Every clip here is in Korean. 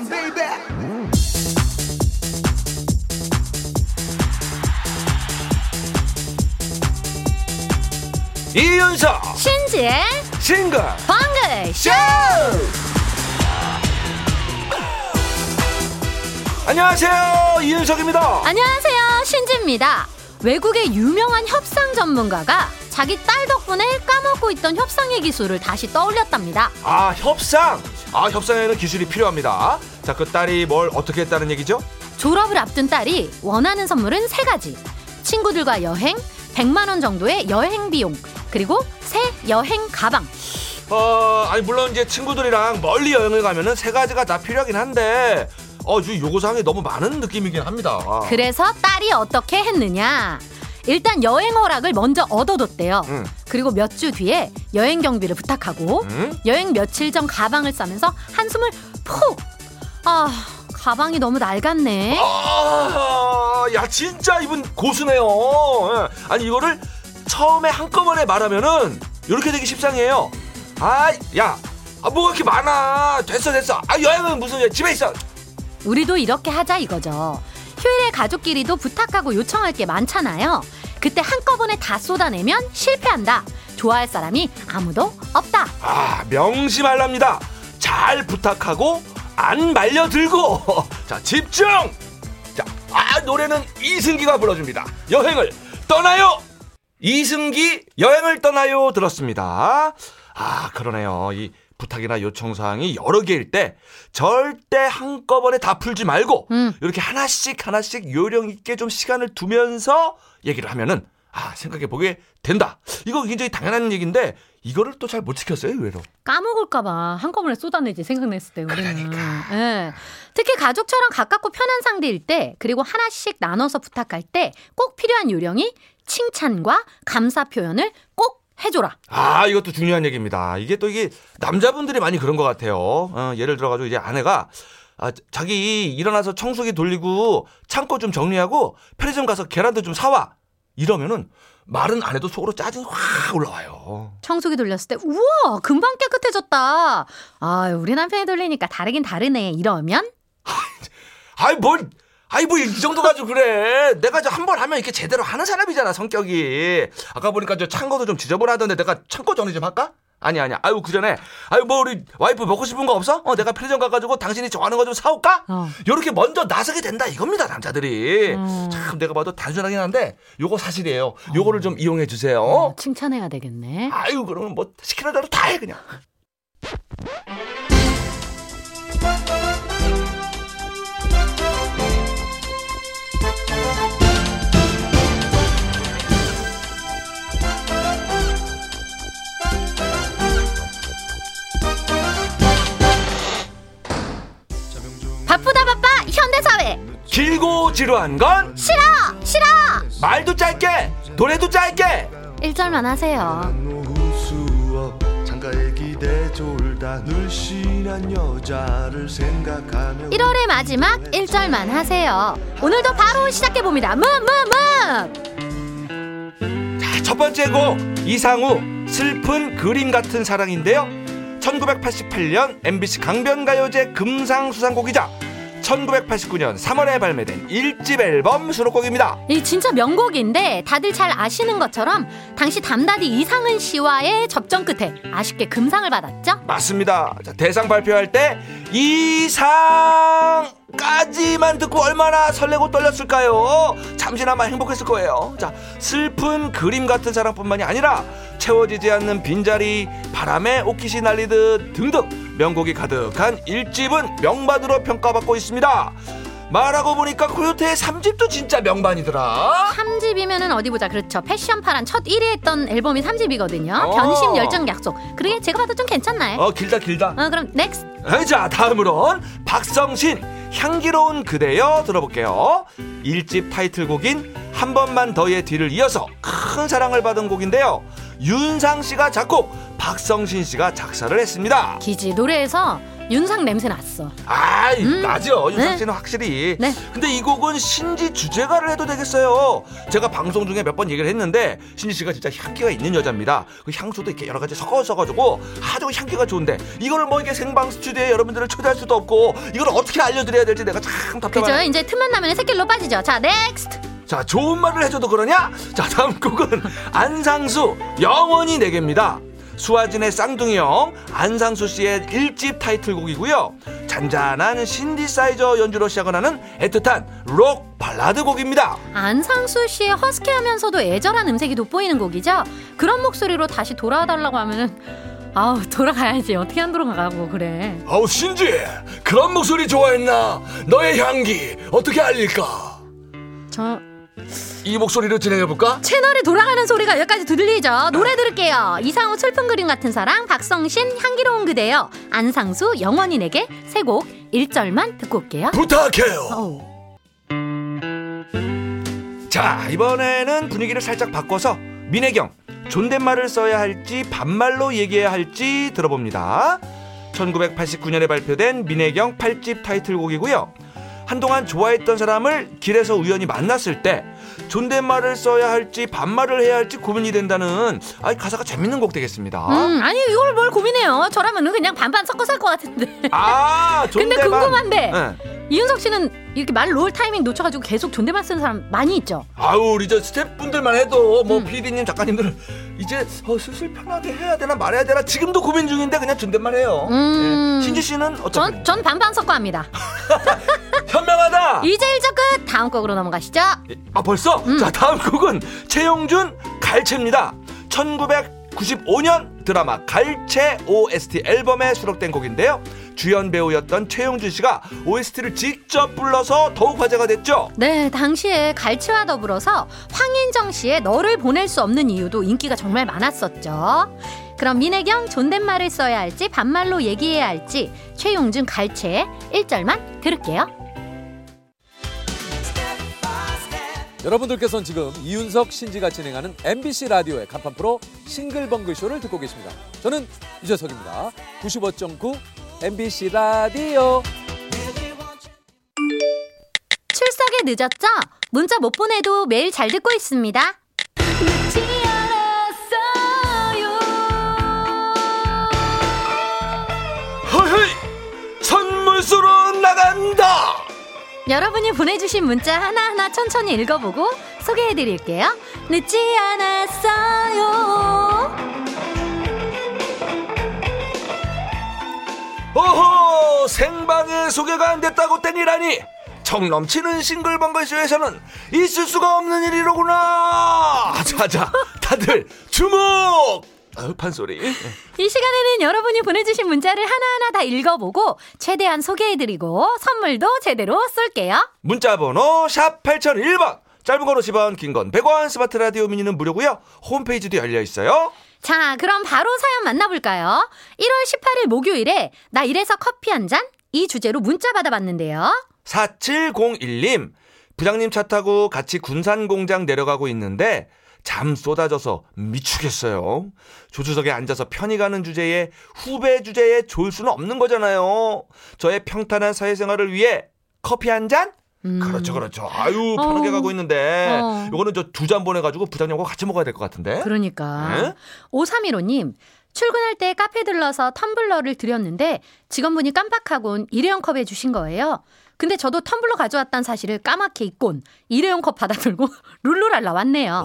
time, baby. 이윤석 신지의 싱글 방글 쇼! 안녕하세요 이윤석입니다 안녕하세요, 신지입니다. 외국의 유명한 협상 전문가가 자기 딸 덕분에 까먹 고 있던 협상의 기술을 다시 떠올렸답니다. 아 협상 아 협상에는 기술이 필요합니다 자 그 딸이 뭘 어떻게 했다는 얘기죠 졸업을 앞둔 딸이 원하는 선물은 세 가지. 친구들과 여행, 100만 원 정도의 여행 비용, 그리고 새 여행 가방. 어 아니 물론 이제 친구들이랑 멀리 여행을 가면은 세 가지가 다 필요하긴 한데 어 요구사항이 너무 많은 느낌이긴 합니다 그래서 딸이 어떻게 했느냐? 일단 여행 허락을 먼저 얻어뒀대요. 음. 그리고 몇 주 뒤에 여행 경비를 부탁하고 음? 여행 며칠 전 가방을 싸면서 한숨을 푹. 아, 가방이 너무 낡았네. 아, 야 진짜 이분 고수네요. 예. 아니 이거를 처음에 한꺼번에 말하면은 이렇게 되기 십상이에요. 아, 야, 아, 뭐가 이렇게 많아? 됐어, 됐어. 아, 여행은 무슨 집에 있어. 우리도 이렇게 하자 이거죠. 휴일에 가족끼리도 부탁하고 요청할 게 많잖아요. 그때 한꺼번에 다 쏟아내면 실패한다. 좋아할 사람이 아무도 없다. 아, 명심하랍니다. 잘 부탁하고 안 말려들고. 자, 집중. 자, 아 노래는 이승기가 불러줍니다. 여행을 떠나요. 이승기 여행을 떠나요 들었습니다. 아 그러네요. 이 부탁이나 요청 사항이 여러 개일 때 절대 한꺼번에 다 풀지 말고 음. 이렇게 하나씩 하나씩 요령 있게 좀 시간을 두면서 얘기를 하면은 아 생각해 보게 된다. 이거 굉장히 당연한 얘기인데 이거를 또 잘 못 지켰어요 의외로. 까먹을까봐 한꺼번에 쏟아내지 생각냈을 때 우리는. 그러니까. 예. 특히 가족처럼 가깝고 편한 상대일 때 그리고 하나씩 나눠서 부탁할 때 꼭 필요한 요령이 칭찬과 감사 표현을 꼭 해줘라. 아, 이것도 중요한 얘기입니다. 이게 또 이게 남자분들이 많이 그런 것 같아요. 어, 예를 들어가지고 이제 아내가 아, 자기 일어나서 청소기 돌리고 창고 좀 정리하고 편의점 가서 계란도 좀 사와. 이러면은 말은 안 해도 속으로 짜증이 확 올라와요. 청소기 돌렸을 때 우와 금방 깨끗해졌다. 아 우리 남편이 돌리니까 다르긴 다르네. 이러면 아이, 뭘, 아이, 뭐, 이 정도 가지고 그래. 내가 한번 하면 이렇게 제대로 하는 사람이잖아, 성격이. 아까 보니까 저 창고도 좀 지저분하던데 내가 창고 정리 좀 할까? 아니, 아니야. 아유, 그 전에, 아유, 뭐, 우리 와이프 먹고 싶은 거 없어? 어, 내가 편의점 가가지고 당신이 좋아하는 거 좀 사올까? 어. 요렇게 먼저 나서게 된다, 이겁니다, 남자들이. 음. 참, 내가 봐도 단순하긴 한데, 요거 사실이에요. 요거를 좀 이용해 주세요. 어, 칭찬해야 되겠네. 아유, 그러면 뭐, 시키는 대로 다 해, 그냥. 바쁘다 바빠 현대사회 길고 지루한 건 싫어 싫어 말도 짧게, 노래도 짧게. 1절만 하세요. 생각하며 1월의 마지막 1절만 하세요. 오늘도 바로 시작해봅니다. 무무무 자, 첫 번째 곡 이상우 슬픈 그림 같은 사랑인데요. 1988년 MBC 강변가요제 금상수상곡이자 1989년 3월에 발매된 1집 앨범 수록곡입니다. 이 진짜 명곡인데 다들 잘 아시는 것처럼 당시 담다디 이상은 씨와의 접전 끝에 아쉽게 금상을 받았죠. 맞습니다. 자, 대상 발표할 때 이상까지만 듣고 얼마나 설레고 떨렸을까요? 잠시나마 행복했을 거예요. 자, 슬픈 그림 같은 사랑뿐만이 아니라 채워지지 않는 빈자리, 바람에 옷깃이 날리듯 등등 명곡이 가득한 1집은 명반으로 평가받고 있습니다. 말하고 보니까 코요태의 3집도 진짜 명반이더라. 3집이면은 어디 보자. 그렇죠. Passion 파란 첫 1위 했던 앨범이 3집이거든요. 어. 변심 열정 약속. 그게 제가 봐도 좀 괜찮나요? 어, 길다 길다. 어, 그럼 next. 자 다음으론 박성신 향기로운 그대여 들어볼게요 1집 타이틀곡인 한 번만 더의 뒤를 이어서 큰 사랑을 받은 곡인데요 윤상 씨가 작곡, 박성신 씨가 작사를 했습니다. 기지 노래에서 윤상 냄새 났어. 아, 음. 나죠. 윤상 네. 씨는 확실히. 네. 근데 이 곡은 신지 주제가를 해도 되겠어요. 제가 방송 중에 몇 번 얘기를 했는데 신지 씨가 진짜 향기가 있는 여자입니다. 그 향수도 이렇게 여러 가지 섞어서 가지고 아주 향기가 좋은데 이거를 뭐 이게 생방 스튜디오에 여러분들을 초대할 수도 없고 이걸 어떻게 알려드려야 될지 내가 참 그죠? 답답하네. 이제 틈만 나면 새길로 빠지죠. 자, next. 자, 좋은 말을 해줘도 그러냐? 자, 다음 곡은 안상수 영원히 내게입니다. 수아진의 쌍둥이 형 안상수 씨의 1집 타이틀곡이고요. 잔잔한 신디사이저 연주로 시작을 하는 애틋한 록 발라드 곡입니다. 안상수 씨의 허스키하면서도 애절한 음색이 돋보이는 곡이죠. 그런 목소리로 다시 돌아와달라고 하면은 아우 돌아가야지 어떻게 안 돌아가고 그래. 아우 신지 그런 목소리 좋아했나? 너의 향기 어떻게 알릴까? 저 이 목소리로 진행해볼까? 채널이 돌아가는 소리가 여기까지 들리죠. 노래 들을게요. 이상우 슬픈 그림 같은 사랑, 박성신 향기로운 그대여, 안상수 영원히 내게 세곡 1절만 듣고 올게요. 부탁해요. 어우. 자 이번에는 분위기를 살짝 바꿔서 민혜경 존댓말을 써야 할지 반말로 얘기해야 할지 들어봅니다 1989년에 발표된 민혜경 8집 타이틀곡이고요 한동안 좋아했던 사람을 길에서 우연히 만났을 때 존댓말을 써야 할지 반말을 해야 할지 고민이 된다는 아 가사가 재밌는 곡 되겠습니다 음, 아니 이걸 뭘 고민해요. 저라면은 그냥 반반 섞어서 할것 같은데. 아 근데 존댓말 궁금한데 네. 이윤석 씨는 이렇게 말 놓을 타이밍 놓쳐가지고 계속 존댓말 쓰는 사람 많이 있죠. 아우 우리 저 스태프분들만 해도 뭐 음. PD님 작가님들은 이제 어, 슬슬 편하게 해야 되나 말해야 되나 지금도 고민 중인데 그냥 존댓말 해요. 음. 예. 신지 씨는 어떤 전? 전 반반 섞어 합니다. 현명하다. 이제 일적 끝 다음 곡으로 넘어가시죠. 아 벌써? 음. 자 다음 곡은 최용준 갈채입니다. 1995년 드라마 갈채 OST 앨범에 수록된 곡인데요. 주연 배우였던 최용준 씨가 OST를 직접 불러서 더욱 화제가 됐죠. 네, 당시에 갈치와 더불어서 황인정 씨의 너를 보낼 수 없는 이유도 인기가 정말 많았었죠. 그럼 민혜경 존댓말을 써야 할지 반말로 얘기해야 할지 최용준 갈채의 1절만 들을게요. 여러분들께서는 지금 이윤석 신지가 진행하는 MBC 라디오의 간판 프로 싱글벙글 쇼를 듣고 계십니다. 저는 유재석입니다. 95.9 MBC 라디오. 출석에 늦었죠? 문자 못 보내도 매일 잘 듣고 있습니다. 늦지 않았어요. 허허이 선물 쏘러 나간다. 여러분이 보내주신 문자 하나하나 천천히 읽어보고 소개해드릴게요. 늦지 않았어요. 어허 생방에 소개가 안 됐다고 땡이라니 정 넘치는 싱글벙글쇼에서는 있을 수가 없는 일이로구나 자자 다들 주목 아유 판소리 이 시간에는 여러분이 보내주신 문자를 하나하나 다 읽어보고 최대한 소개해드리고 선물도 제대로 쏠게요. 문자번호 샵 8001번 짧은 건 50원 긴 건 100원 스마트 라디오 미니는 무료고요 홈페이지도 열려 있어요 자, 그럼 바로 사연 만나볼까요? 1월 18일 목요일에 나 이래서 커피 한 잔? 이 주제로 문자 받아봤는데요. 4701님 부장님 차 타고 같이 군산 공장 내려가고 있는데 잠 쏟아져서 미치겠어요. 조수석에 앉아서 편히 가는 주제에 후배 주제에 졸 수는 없는 거잖아요. 저의 평탄한 사회생활을 위해 커피 한 잔? 그렇죠, 그렇죠. 아유, 편하게 어. 가고 있는데. 어. 요거는 저 두 잔 보내가지고 부장님하고 같이 먹어야 될 것 같은데. 그러니까. 네? 5315님, 출근할 때 카페 들러서 텀블러를 드렸는데 직원분이 깜빡하곤 일회용 컵에 주신 거예요. 근데 저도 텀블러 가져왔다는 사실을 까맣게 잊곤 일회용 컵 받아 들고 룰루랄라 왔네요.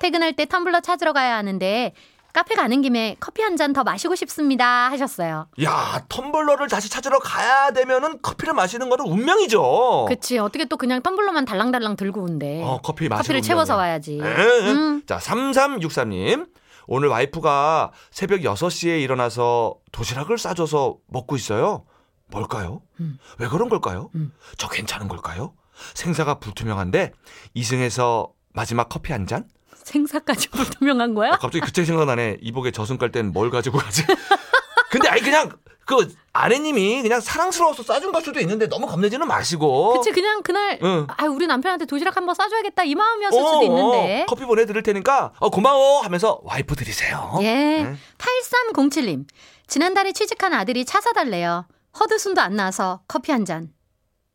퇴근할 때 텀블러 찾으러 가야 하는데 카페 가는 김에 커피 한 잔 더 마시고 싶습니다 하셨어요. 야, 텀블러를 다시 찾으러 가야 되면은 커피를 마시는 거는 운명이죠. 그치 어떻게 또 그냥 텀블러만 달랑달랑 들고 온대. 어, 커피 마시고 커피를 채워서 운명이야. 와야지. 에? 음. 자, 3363님. 오늘 와이프가 새벽 6시에 일어나서 도시락을 싸줘서 먹고 있어요. 뭘까요? 음. 왜 그런 걸까요? 음. 저 괜찮은 걸까요? 생사가 불투명한데 이승에서 마지막 커피 한 잔? 생사까지 불투명한 거야? 아, 갑자기 그때 생각나네. 이복에 저승 깔 땐 뭘 가지고 가지? 근데 아니 그냥 그 아내님이 그냥 사랑스러워서 싸준 걸 수도 있는데 너무 겁내지는 마시고. 그치 그냥 그날 응. 아 우리 남편한테 도시락 한번 싸줘야겠다 이 마음이었을 어, 수도 있는데 어, 커피 보내드릴 테니까 어, 고마워 하면서 와이프 드리세요. 예 네. 8307님 지난달에 취직한 아들이 차 사달래요 헛웃음도 안 나서 커피 한 잔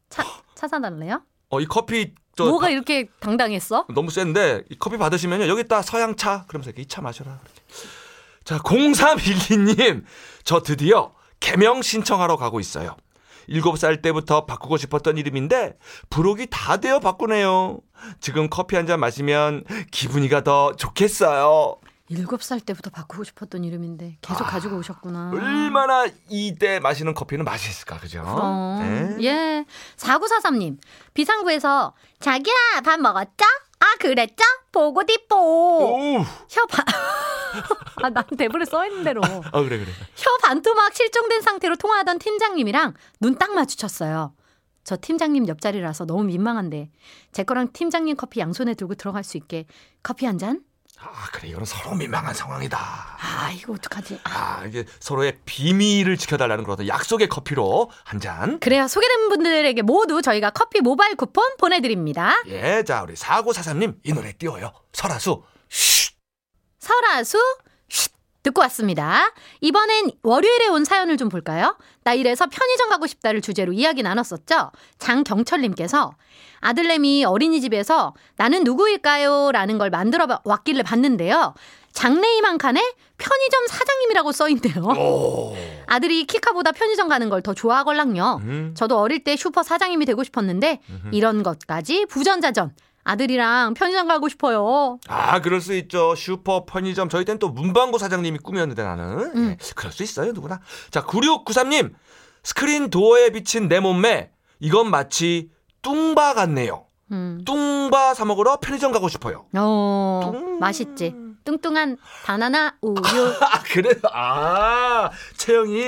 차, 차 사달래요? 어, 이 커피 저 뭐가 바- 이렇게 당당했어? 너무 센데 이 커피 받으시면요 여기다 서양차 그러면서 이 차 마셔라. 그렇게. 자 0312님 저 드디어 개명 신청하러 가고 있어요. 7살 때부터 바꾸고 싶었던 이름인데 부록이 다 되어 바꾸네요. 지금 커피 한 잔 마시면 기분이가 더 좋겠어요. 일곱 살 때부터 바꾸고 싶었던 이름인데 계속 아, 가지고 오셨구나. 얼마나 이때 마시는 커피는 맛있을까 그죠? 그럼. 네. 예. 4943님. 비상구에서 자기야, 밥 먹었죠? 아, 그랬죠? 보고 디뽀. 혀 반, 아, 난 대본에 써있는 대로. 아 그래 그래. 혀 반토막 실종된 상태로 통화하던 팀장님이랑 눈 딱 마주쳤어요. 저 팀장님 옆자리라서 너무 민망한데 제 거랑 팀장님 커피 양손에 들고 들어갈 수 있게 커피 한 잔? 아 그래 이거는 서로 민망한 상황이다. 아 이거 어떡하지? 아, 아 이게 서로의 비밀을 지켜달라는 그런 약속의 커피로 한 잔. 그래요. 소개된 분들에게 모두 저희가 커피 모바일 쿠폰 보내드립니다. 예, 자 우리 사고사삼님 이 노래 띄워요. 설아수. 쉿. 설아수 쉿 듣고 왔습니다. 이번엔 월요일에 온 사연을 좀 볼까요? 나 이래서 편의점 가고 싶다를 주제로 이야기 나눴었죠. 장경철님께서 아들내미 어린이집에서 나는 누구일까요? 라는 걸 만들어 봐- 왔길래 봤는데요. 장래희망 한 칸에 편의점 사장님이라고 써있네요. 오. 아들이 키카보다 편의점 가는 걸 더 좋아하걸랑요. 음. 저도 어릴 때 슈퍼 사장님이 되고 싶었는데 이런 것까지 부전자전. 아들이랑 편의점 가고 싶어요. 아 그럴 수 있죠. 슈퍼 편의점 저희 땐 또 문방구 사장님이 꿈이었는데 나는. 음. 예, 그럴 수 있어요 누구나. 자 9693님 스크린 도어에 비친 내 몸매 이건 마치 뚱바 같네요. 음. 뚱바 사 먹으러 편의점 가고 싶어요. 어, 뚱. 맛있지. 뚱뚱한 바나나 우유 아 그래요. 아 채영이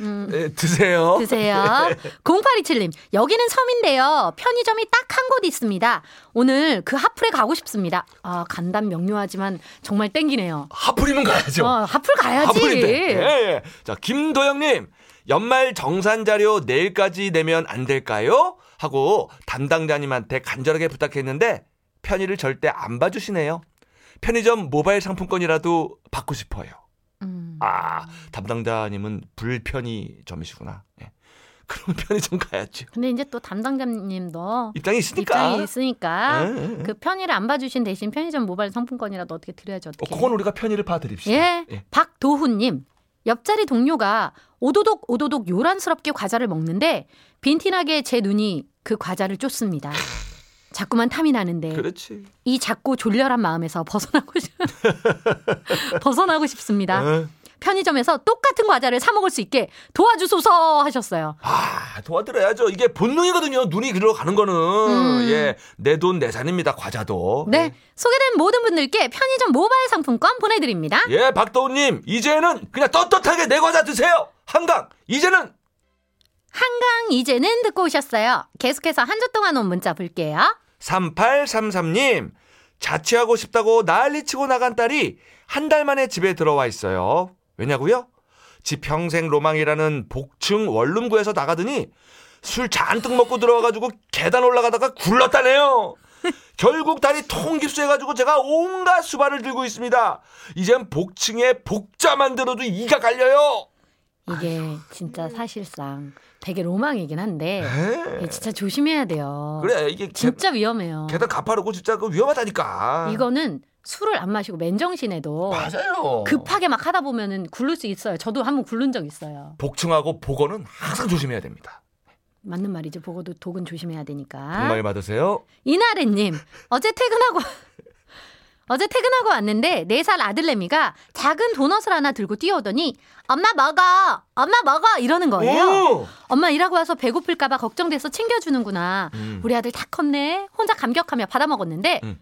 음, 예, 드세요. 드세요. 0827님, 여기는 섬인데요. 편의점이 딱 한 곳 있습니다. 오늘 그 하플에 가고 싶습니다. 아, 간단 명료하지만 정말 땡기네요. 하프리면 가야죠. 어, 하플 가야지. 하프인데. 예, 예. 자, 김도영님. 연말 정산 자료 내일까지 내면 안 될까요? 하고 담당자님한테 간절하게 부탁했는데 편의를 절대 안 봐주시네요. 편의점 모바일 상품권이라도 받고 싶어요. 음. 아, 담당자님은 불편의점이시구나. 예. 그러면 편의점 가야죠. 근데 이제 또 담당자님도 입장이 있으니까. 입장이 있으니까 예, 예, 예. 그 편의를 안 봐주신 대신 편의점 모바일 상품권이라도 어떻게 드려야죠. 어. 그건 우리가 편의를 봐드립시다. 예. 예. 박도훈님. 옆자리 동료가 오도독 오도독 요란스럽게 과자를 먹는데 빈티나게 제 눈이 그 과자를 쫓습니다. 자꾸만 탐이 나는데 그렇지. 이 작고 졸렬한 마음에서 벗어나고 싶 벗어나고 싶습니다. 예. 편의점에서 똑같은 과자를 사 먹을 수 있게 도와주소서 하셨어요. 아, 도와드려야죠. 이게 본능이거든요. 눈이 그리러 가는 거는. 음. 예. 내 돈 내산입니다. 과자도. 네. 소개된 모든 분들께 편의점 모바일 상품권 보내드립니다. 예, 박도훈님. 이제는 그냥 떳떳하게 내 과자 드세요. 한강. 이제는 한강 이제는 듣고 오셨어요. 계속해서 한 주 동안 온 문자 볼게요. 3833님. 자취하고 싶다고 난리치고 나간 딸이 한 달 만에 집에 들어와 있어요. 왜냐고요? 지 평생 로망이라는 복층 원룸구에서 나가더니 술 잔뜩 먹고 들어와가지고 계단 올라가다가 굴렀다네요. 결국 다리 통깁수해가지고 제가 온갖 수발을 들고 있습니다. 이젠 복층에 복자만 들어도 이가 갈려요. 이게 진짜 사실상 되게 로망이긴 한데 에? 이게 진짜 조심해야 돼요. 그래 이게 계, 진짜 위험해요. 계단 가파르고 진짜 그 위험하다니까. 이거는 술을 안 마시고 맨정신에도 맞아요. 급하게 막 하다 보면은 굴를 수 있어요. 저도 한번 굴른 적 있어요. 복층하고 복원은 항상 조심해야 됩니다. 맞는 말이죠. 보고도 독은 조심해야 되니까. 건강히 받으세요. 이나래님 어제 퇴근하고 어제 퇴근하고 왔는데 네살 아들내미가 작은 도넛을 하나 들고 뛰어오더니 엄마 먹어 엄마 먹어 이러는 거예요. 오! 엄마 일하고 와서 배고플까봐 걱정돼서 챙겨주는구나. 음. 우리 아들 다 컸네. 혼자 감격하며 받아 먹었는데 음.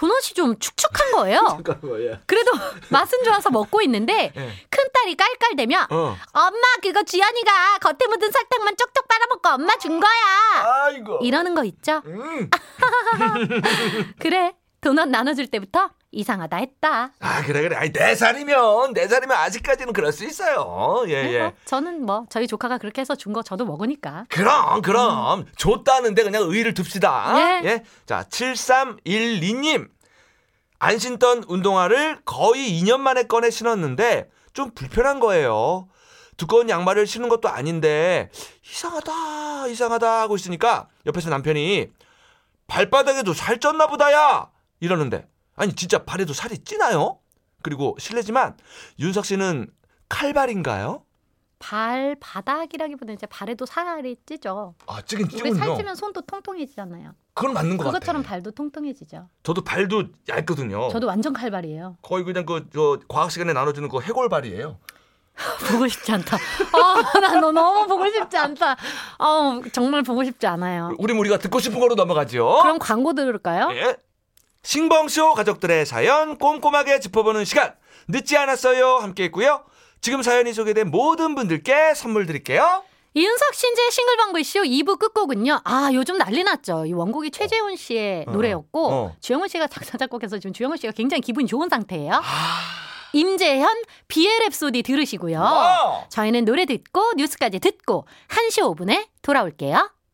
도넛이 좀 축축한 거예요. 그래도 맛은 좋아서 먹고 있는데 예. 큰 딸이 깔깔대며 어. 엄마 그거 주연이가 겉에 묻은 설탕만 쪽쪽 빨아먹고 엄마 준 거야. 아이고. 이러는 거 있죠? 음. 그래 도넛 나눠줄 때부터 이상하다 했다. 아 그래 그래. 아니 네 살이면 네 살이면 아직까지는 그럴 수 있어요. 예 네, 예. 뭐 저는 뭐 저희 조카가 그렇게 해서 준 거 저도 먹으니까. 그럼 그럼 줬다는데 그냥 의의를 둡시다. 예. 예. 자 7312님 안 신던 운동화를 거의 2년 만에 꺼내 신었는데 좀 불편한 거예요. 두꺼운 양말을 신은 것도 아닌데 이상하다 이상하다 하고 있으니까 옆에서 남편이 발바닥에도 살쪘나 보다야 이러는데 아니 진짜 발에도 살이 찌나요? 그리고 실례지만 윤석 씨는 칼발인가요? 발 바닥이라기보다는 이제 발에도 살이 찌죠. 아 찌긴 찌군요. 살찌면 손도 통통해지잖아요. 그건 맞는 것 그것처럼 같아. 발도 통통해지죠. 저도 발도 얇거든요. 저도 완전 칼발이에요. 거의 그냥 그 저 과학 시간에 나눠주는 그 해골발이에요. 보고 싶지 않다. 아, 나 너 너무 보고 싶지 않다. 어, 정말 보고 싶지 않아요. 우리 우리가 듣고 싶은 거로 넘어가죠. 그럼 광고 들을까요? 예. 싱벙쇼 가족들의 사연 꼼꼼하게 짚어보는 시간 늦지 않았어요 함께 했고요. 지금 사연이 소개된 모든 분들께 선물 드릴게요. 이윤석 신지의 싱글벙글쇼 2부 끝곡은요. 아, 요즘 난리 났죠. 이 원곡이 최재훈 씨의 어. 노래였고, 어. 주영훈 씨가 작사, 작곡해서 지금 주영훈 씨가 굉장히 기분이 좋은 상태예요. 아. 임재현, 비엘 랩소디 들으시고요. 와. 저희는 노래 듣고 뉴스까지 듣고 1시 5분에 돌아올게요.